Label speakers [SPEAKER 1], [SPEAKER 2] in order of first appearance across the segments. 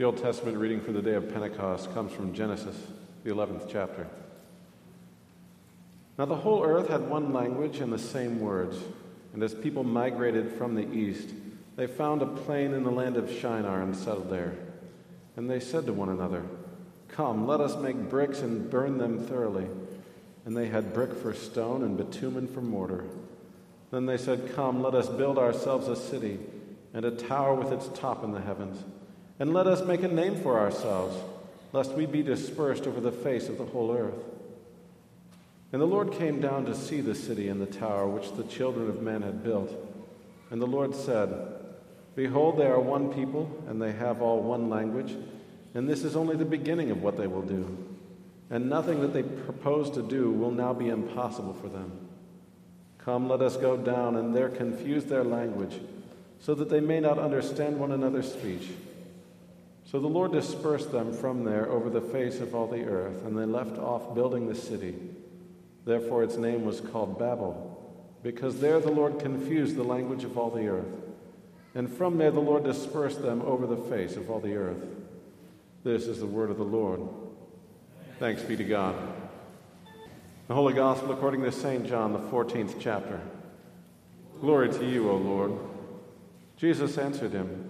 [SPEAKER 1] The Old Testament reading for the day of Pentecost comes from Genesis, the 11th chapter. Now the whole earth had one language and the same words, and as people migrated from the east, they found a plain in the land of Shinar and settled there. And they said to one another, Come, let us make bricks and burn them thoroughly. And they had brick for stone and bitumen for mortar. Then they said, Come, let us build ourselves a city and a tower with its top in the heavens. And let us make a name for ourselves, lest we be dispersed over the face of the whole earth. And the Lord came down to see the city and the tower which the children of men had built. And the Lord said, Behold, they are one people, and they have all one language, and this is only the beginning of what they will do. And nothing that they propose to do will now be impossible for them. Come, let us go down and there confuse their language, so that they may not understand one another's speech. So the Lord dispersed them from there over the face of all the earth, and they left off building the city. Therefore its name was called Babel, because there the Lord confused the language of all the earth. And from there the Lord dispersed them over the face of all the earth. This is the word of the Lord. Thanks be to God. The Holy Gospel according to St. John, the 14th chapter. Glory to you, O Lord. Jesus answered him,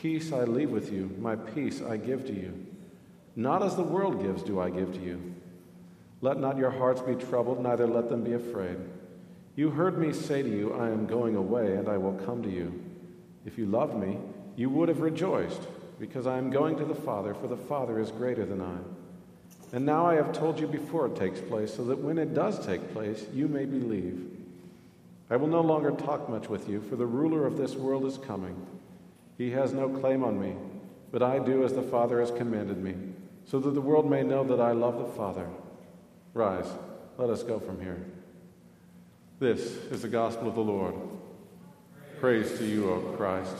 [SPEAKER 1] Peace I leave with you, my peace I give to you. Not as the world gives, do I give to you. Let not your hearts be troubled, neither let them be afraid. You heard me say to you, I am going away, and I will come to you. If you loved me, you would have rejoiced, because I am going to the Father, for the Father is greater than I. And now I have told you before it takes place, so that when it does take place, you may believe. I will no longer talk much with you, for the ruler of this world is coming. He has no claim on me, but I do as the Father has commanded me, so that the world may know that I love the Father. Rise, let us go from here. This is the gospel of the Lord. Praise to you, O Christ.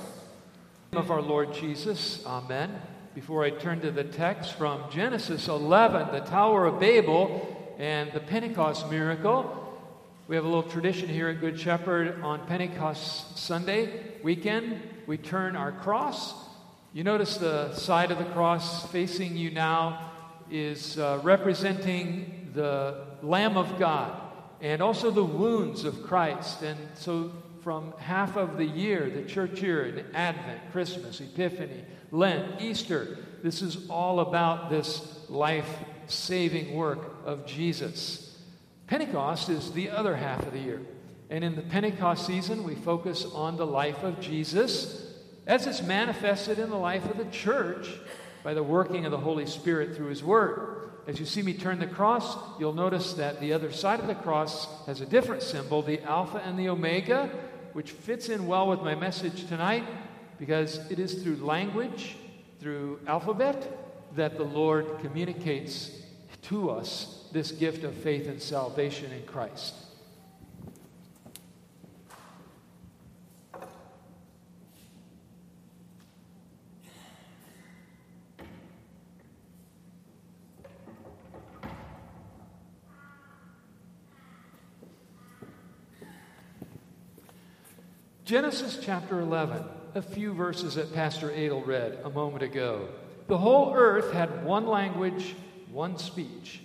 [SPEAKER 2] Of our Lord Jesus, Amen. Before I turn to the text from Genesis 11, the Tower of Babel and the Pentecost miracle, we have a little tradition here at Good Shepherd on Pentecost Sunday weekend. We turn our cross. You notice the side of the cross facing you now is uh, representing the Lamb of God and also the wounds of Christ. And so, from half of the year, the church year, in Advent, Christmas, Epiphany, Lent, Easter, this is all about this life saving work of Jesus. Pentecost is the other half of the year. And in the Pentecost season, we focus on the life of Jesus as it's manifested in the life of the church by the working of the Holy Spirit through His Word. As you see me turn the cross, you'll notice that the other side of the cross has a different symbol, the Alpha and the Omega, which fits in well with my message tonight because it is through language, through alphabet, that the Lord communicates to us this gift of faith and salvation in Christ. Genesis chapter 11, a few verses that Pastor Adel read a moment ago. The whole earth had one language, one speech.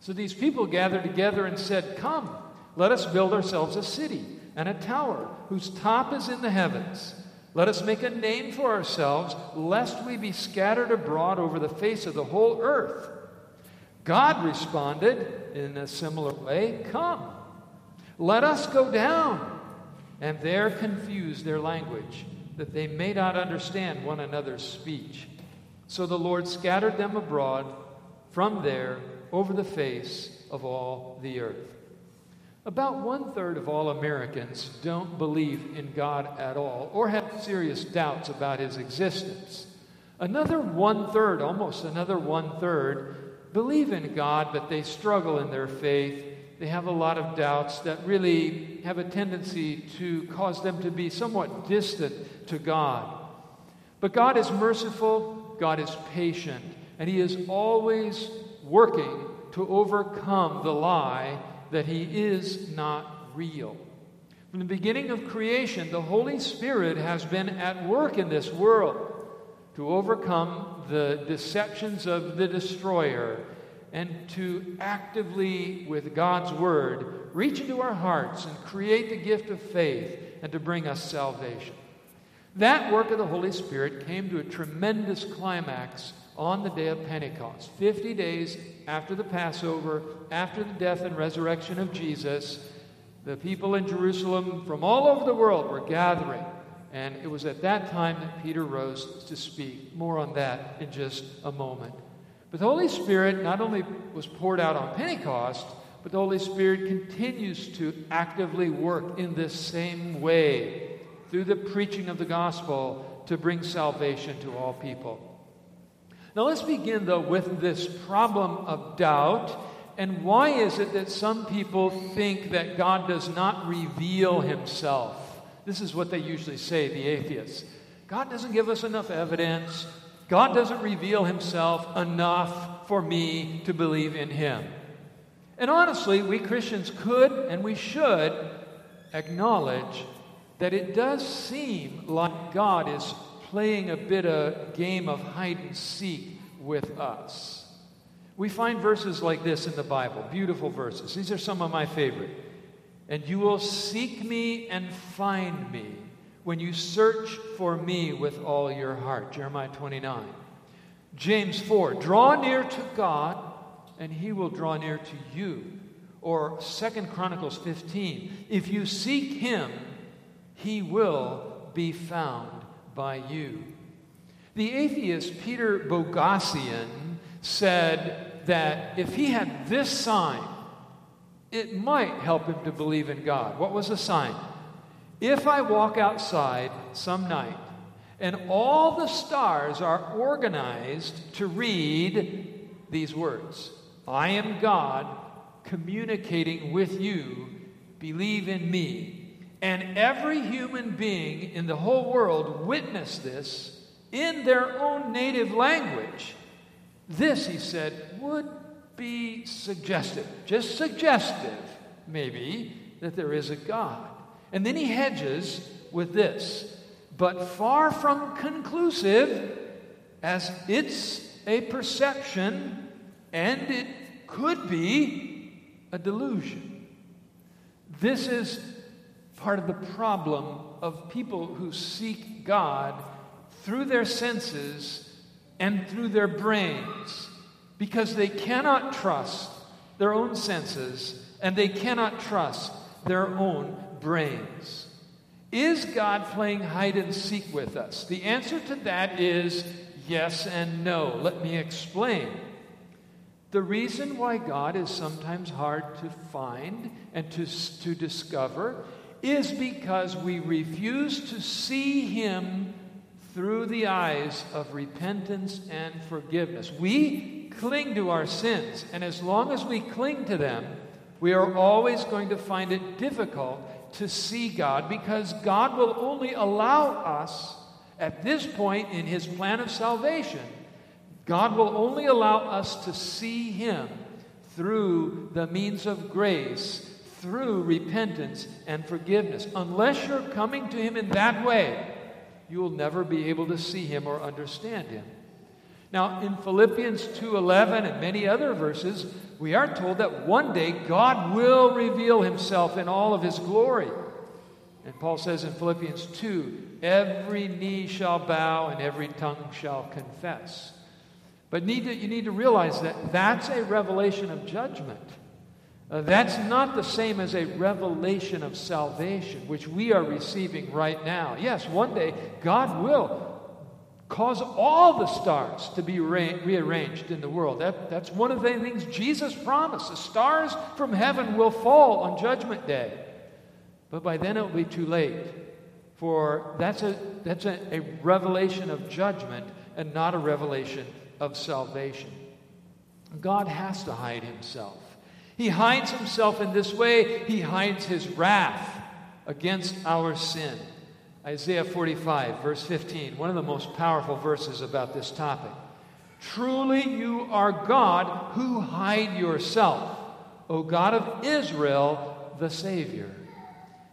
[SPEAKER 2] So these people gathered together and said, Come, let us build ourselves a city and a tower whose top is in the heavens. Let us make a name for ourselves, lest we be scattered abroad over the face of the whole earth. God responded in a similar way Come, let us go down and there confuse their language, that they may not understand one another's speech. So the Lord scattered them abroad from there over the face of all the earth. About one third of all Americans don't believe in God at all or have serious doubts about his existence. Another one third, almost another one third, believe in God, but they struggle in their faith. They have a lot of doubts that really have a tendency to cause them to be somewhat distant to God. But God is merciful, God is patient, and He is always working to overcome the lie that He is not real. From the beginning of creation, the Holy Spirit has been at work in this world to overcome the deceptions of the destroyer and to actively, with God's Word, reach into our hearts and create the gift of faith and to bring us salvation. That work of the Holy Spirit came to a tremendous climax on the day of Pentecost. 50 days after the Passover, after the death and resurrection of Jesus, the people in Jerusalem from all over the world were gathering. And it was at that time that Peter rose to speak. More on that in just a moment. But the Holy Spirit not only was poured out on Pentecost, but the Holy Spirit continues to actively work in this same way through the preaching of the gospel to bring salvation to all people. Now, let's begin, though, with this problem of doubt. And why is it that some people think that God does not reveal himself? This is what they usually say, the atheists. God doesn't give us enough evidence. God doesn't reveal himself enough for me to believe in him. And honestly, we Christians could and we should acknowledge that it does seem like God is playing a bit of game of hide and seek with us. We find verses like this in the Bible, beautiful verses. These are some of my favorite. And you will seek me and find me when you search for me with all your heart. Jeremiah 29. James 4 Draw near to God, and he will draw near to you. Or Second Chronicles 15 If you seek him, he will be found by you. The atheist Peter Boghossian said that if he had this sign, it might help him to believe in God. What was the sign? If I walk outside some night and all the stars are organized to read these words I am God communicating with you, believe in me. And every human being in the whole world witness this in their own native language. This, he said, would be suggestive, just suggestive, maybe, that there is a God. And then he hedges with this, but far from conclusive, as it's a perception and it could be a delusion. This is part of the problem of people who seek God through their senses and through their brains because they cannot trust their own senses and they cannot trust their own brains. Is God playing hide and seek with us? The answer to that is yes and no. Let me explain. The reason why God is sometimes hard to find and to, to discover is because we refuse to see Him through the eyes of repentance and forgiveness. We cling to our sins, and as long as we cling to them, we are always going to find it difficult to see God because God will only allow us at this point in His plan of salvation, God will only allow us to see Him through the means of grace, through repentance and forgiveness. Unless you're coming to Him in that way, you will never be able to see Him or understand Him. Now, in Philippians 2:11 and many other verses, we are told that one day God will reveal himself in all of his glory. And Paul says in Philippians 2, every knee shall bow and every tongue shall confess. But need to, you need to realize that that's a revelation of judgment. Uh, that's not the same as a revelation of salvation, which we are receiving right now. Yes, one day God will cause all the stars to be re- rearranged in the world. That, that's one of the things Jesus promised. The stars from heaven will fall on Judgment Day. But by then it will be too late. For that's a, that's a, a revelation of judgment, and not a revelation of salvation. God has to hide himself. He hides himself in this way, he hides his wrath against our sin. Isaiah 45, verse 15, one of the most powerful verses about this topic. Truly, you are God who hide yourself, O God of Israel, the Savior.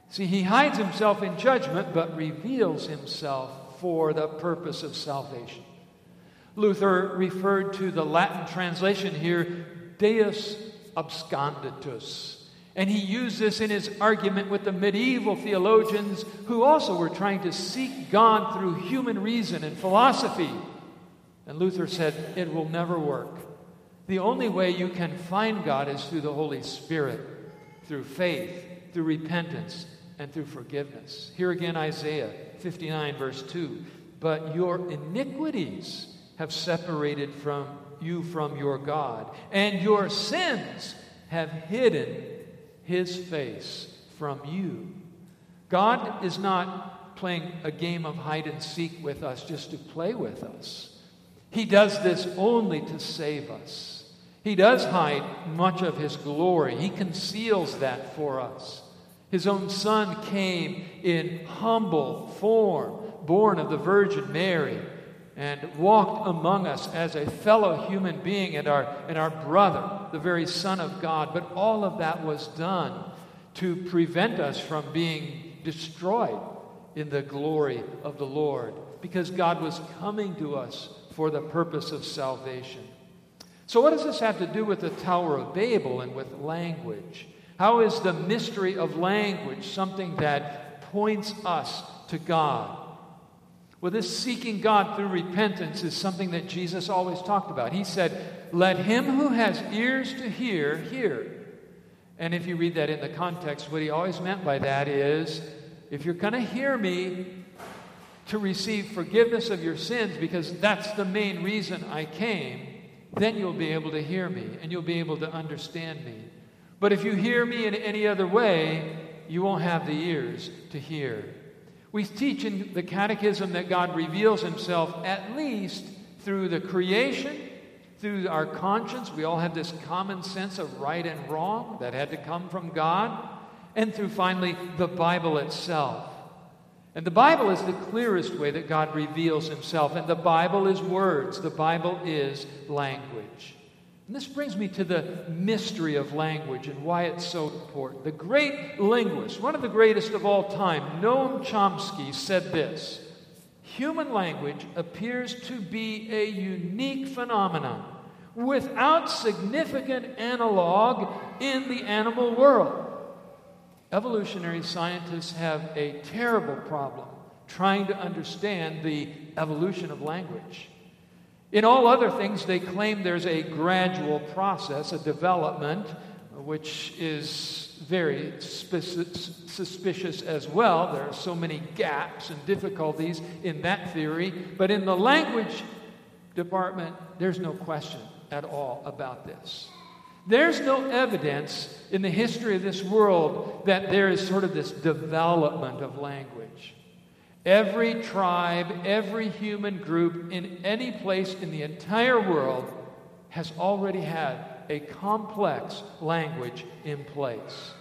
[SPEAKER 2] See, he hides himself in judgment, but reveals himself for the purpose of salvation. Luther referred to the Latin translation here, Deus absconditus. And he used this in his argument with the medieval theologians who also were trying to seek God through human reason and philosophy. And Luther said, it will never work. The only way you can find God is through the Holy Spirit, through faith, through repentance, and through forgiveness. Here again, Isaiah 59, verse 2. But your iniquities have separated from you from your God, and your sins have hidden his face from you. God is not playing a game of hide and seek with us just to play with us. He does this only to save us. He does hide much of his glory, he conceals that for us. His own son came in humble form, born of the Virgin Mary and walked among us as a fellow human being and our, and our brother, the very Son of God. But all of that was done to prevent us from being destroyed in the glory of the Lord because God was coming to us for the purpose of salvation. So, what does this have to do with the Tower of Babel and with language? How is the mystery of language something that points us to God? Well, this seeking God through repentance is something that Jesus always talked about. He said, Let him who has ears to hear, hear. And if you read that in the context, what he always meant by that is if you're going to hear me to receive forgiveness of your sins, because that's the main reason I came, then you'll be able to hear me and you'll be able to understand me. But if you hear me in any other way, you won't have the ears to hear. We teach in the Catechism that God reveals himself at least through the creation, through our conscience. We all have this common sense of right and wrong that had to come from God, and through finally the Bible itself. And the Bible is the clearest way that God reveals himself, and the Bible is words, the Bible is language. And this brings me to the mystery of language and why it's so important. The great linguist, one of the greatest of all time, Noam Chomsky, said this Human language appears to be a unique phenomenon without significant analog in the animal world. Evolutionary scientists have a terrible problem trying to understand the evolution of language. In all other things, they claim there's a gradual process, a development, which is very suspicious as well. There are so many gaps and difficulties in that theory. But in the language department, there's no question at all about this. There's no evidence in the history of this world that there is sort of this development of language. Every tribe, every human group in any place in the entire world has already had a complex language in place.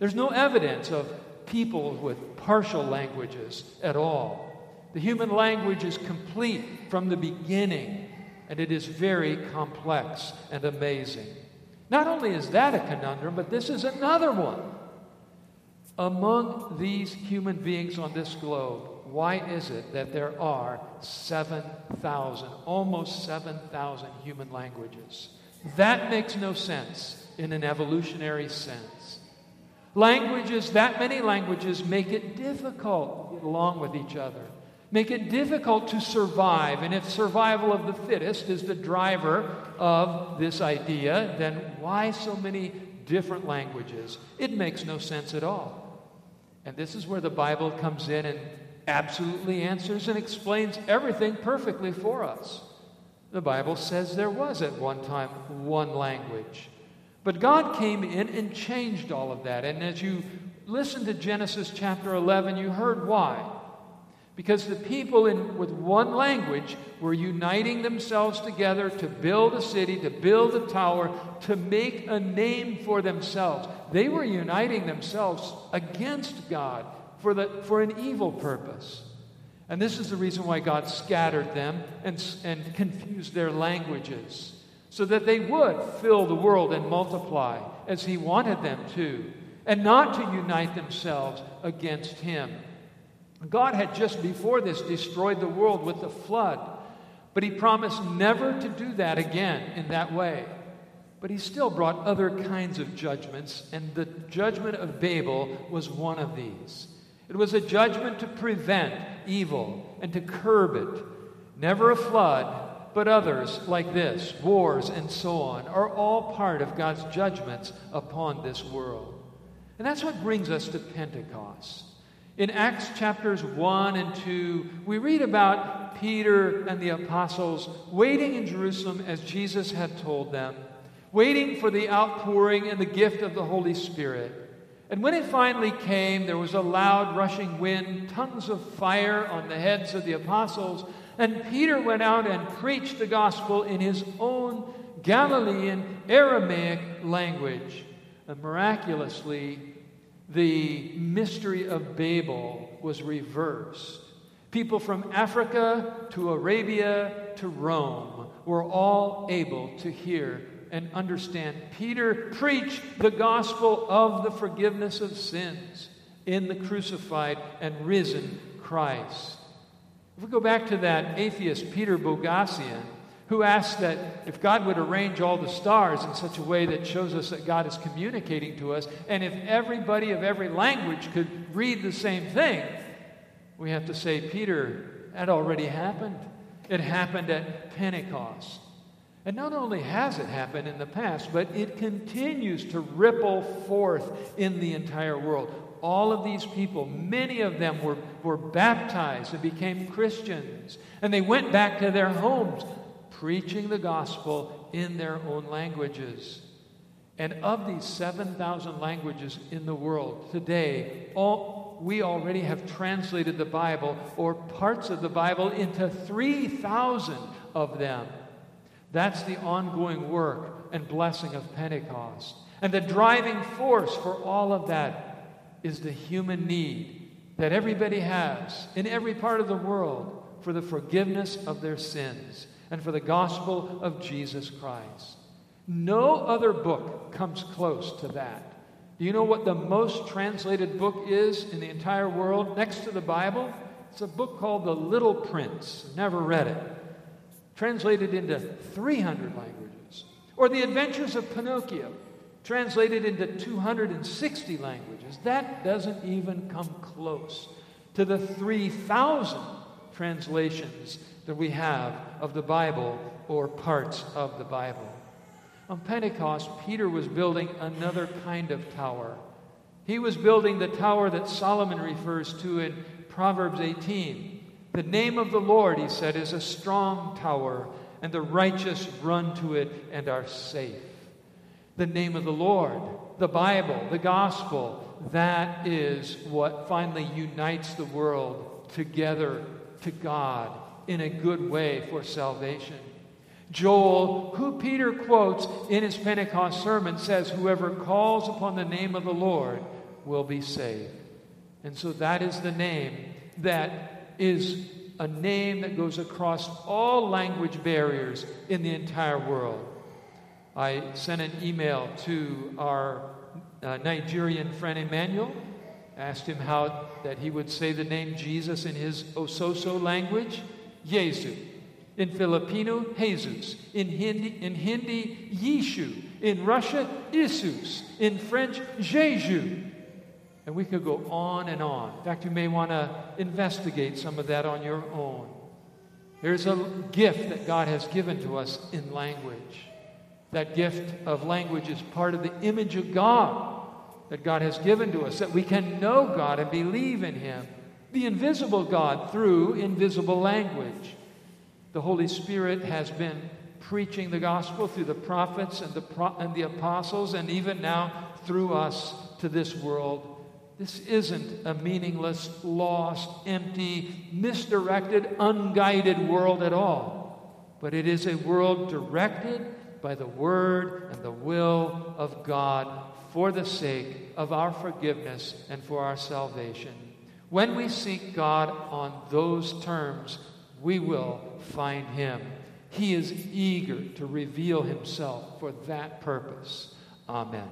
[SPEAKER 2] There's no evidence of people with partial languages at all. The human language is complete from the beginning, and it is very complex and amazing. Not only is that a conundrum, but this is another one. Among these human beings on this globe, why is it that there are 7,000, almost 7,000 human languages? That makes no sense in an evolutionary sense. Languages, that many languages, make it difficult to get along with each other, make it difficult to survive. And if survival of the fittest is the driver of this idea, then why so many different languages? It makes no sense at all. And this is where the Bible comes in and absolutely answers and explains everything perfectly for us. The Bible says there was at one time one language. But God came in and changed all of that. And as you listen to Genesis chapter 11, you heard why. Because the people in, with one language were uniting themselves together to build a city, to build a tower, to make a name for themselves. They were uniting themselves against God for, the, for an evil purpose. And this is the reason why God scattered them and, and confused their languages, so that they would fill the world and multiply as He wanted them to, and not to unite themselves against Him. God had just before this destroyed the world with the flood, but He promised never to do that again in that way. But He still brought other kinds of judgments, and the judgment of Babel was one of these. It was a judgment to prevent evil and to curb it. Never a flood, but others like this, wars and so on, are all part of God's judgments upon this world. And that's what brings us to Pentecost. In Acts chapters 1 and 2, we read about Peter and the apostles waiting in Jerusalem as Jesus had told them, waiting for the outpouring and the gift of the Holy Spirit. And when it finally came, there was a loud rushing wind, tongues of fire on the heads of the apostles. And Peter went out and preached the gospel in his own Galilean Aramaic language. And miraculously, the mystery of Babel was reversed. People from Africa to Arabia to Rome were all able to hear and understand. Peter preach the gospel of the forgiveness of sins in the crucified and risen Christ. If we go back to that atheist Peter Boghossian, who asked that if God would arrange all the stars in such a way that shows us that God is communicating to us, and if everybody of every language could read the same thing, we have to say, Peter, that already happened. It happened at Pentecost. And not only has it happened in the past, but it continues to ripple forth in the entire world. All of these people, many of them were, were baptized and became Christians. And they went back to their homes preaching the gospel in their own languages. And of these 7,000 languages in the world today, all, we already have translated the Bible or parts of the Bible into 3,000 of them. That's the ongoing work and blessing of Pentecost. And the driving force for all of that is the human need that everybody has in every part of the world for the forgiveness of their sins and for the gospel of Jesus Christ. No other book comes close to that. Do you know what the most translated book is in the entire world next to the Bible? It's a book called The Little Prince. Never read it translated into 300 languages. Or The Adventures of Pinocchio, translated into 260 languages. That doesn't even come close to the 3,000 translations that we have of the Bible or parts of the Bible. On Pentecost, Peter was building another kind of tower. He was building the tower that Solomon refers to in Proverbs 18 the name of the Lord, he said, is a strong tower, and the righteous run to it and are safe. The name of the Lord, the Bible, the gospel, that is what finally unites the world together to God in a good way for salvation. Joel, who Peter quotes in his Pentecost sermon, says, Whoever calls upon the name of the Lord will be saved. And so that is the name that is a name that goes across all language barriers in the entire world. I sent an email to our uh, Nigerian friend Emmanuel, asked him how that he would say the name Jesus in his Ososo language, Yesu. In Filipino, Jesus. In Hindi, in Hindi, Yishu. In Russia, Isus. In French, Jeju. And we could go on and on. In fact, you may want to investigate some of that on your own. There's a gift that God has given to us in language. That gift of language is part of the image of God that God has given to us, that we can know God and believe in Him, the invisible God, through invisible language. The Holy Spirit has been preaching the gospel through the prophets and the, pro- and the apostles, and even now through us to this world This isn't a meaningless, lost, empty, misdirected, unguided world at all, but it is a world directed by the Word and the will of God for the sake of our forgiveness and for our salvation. When we seek God on those terms, we will find Him. He is eager to reveal Himself for that purpose. Amen.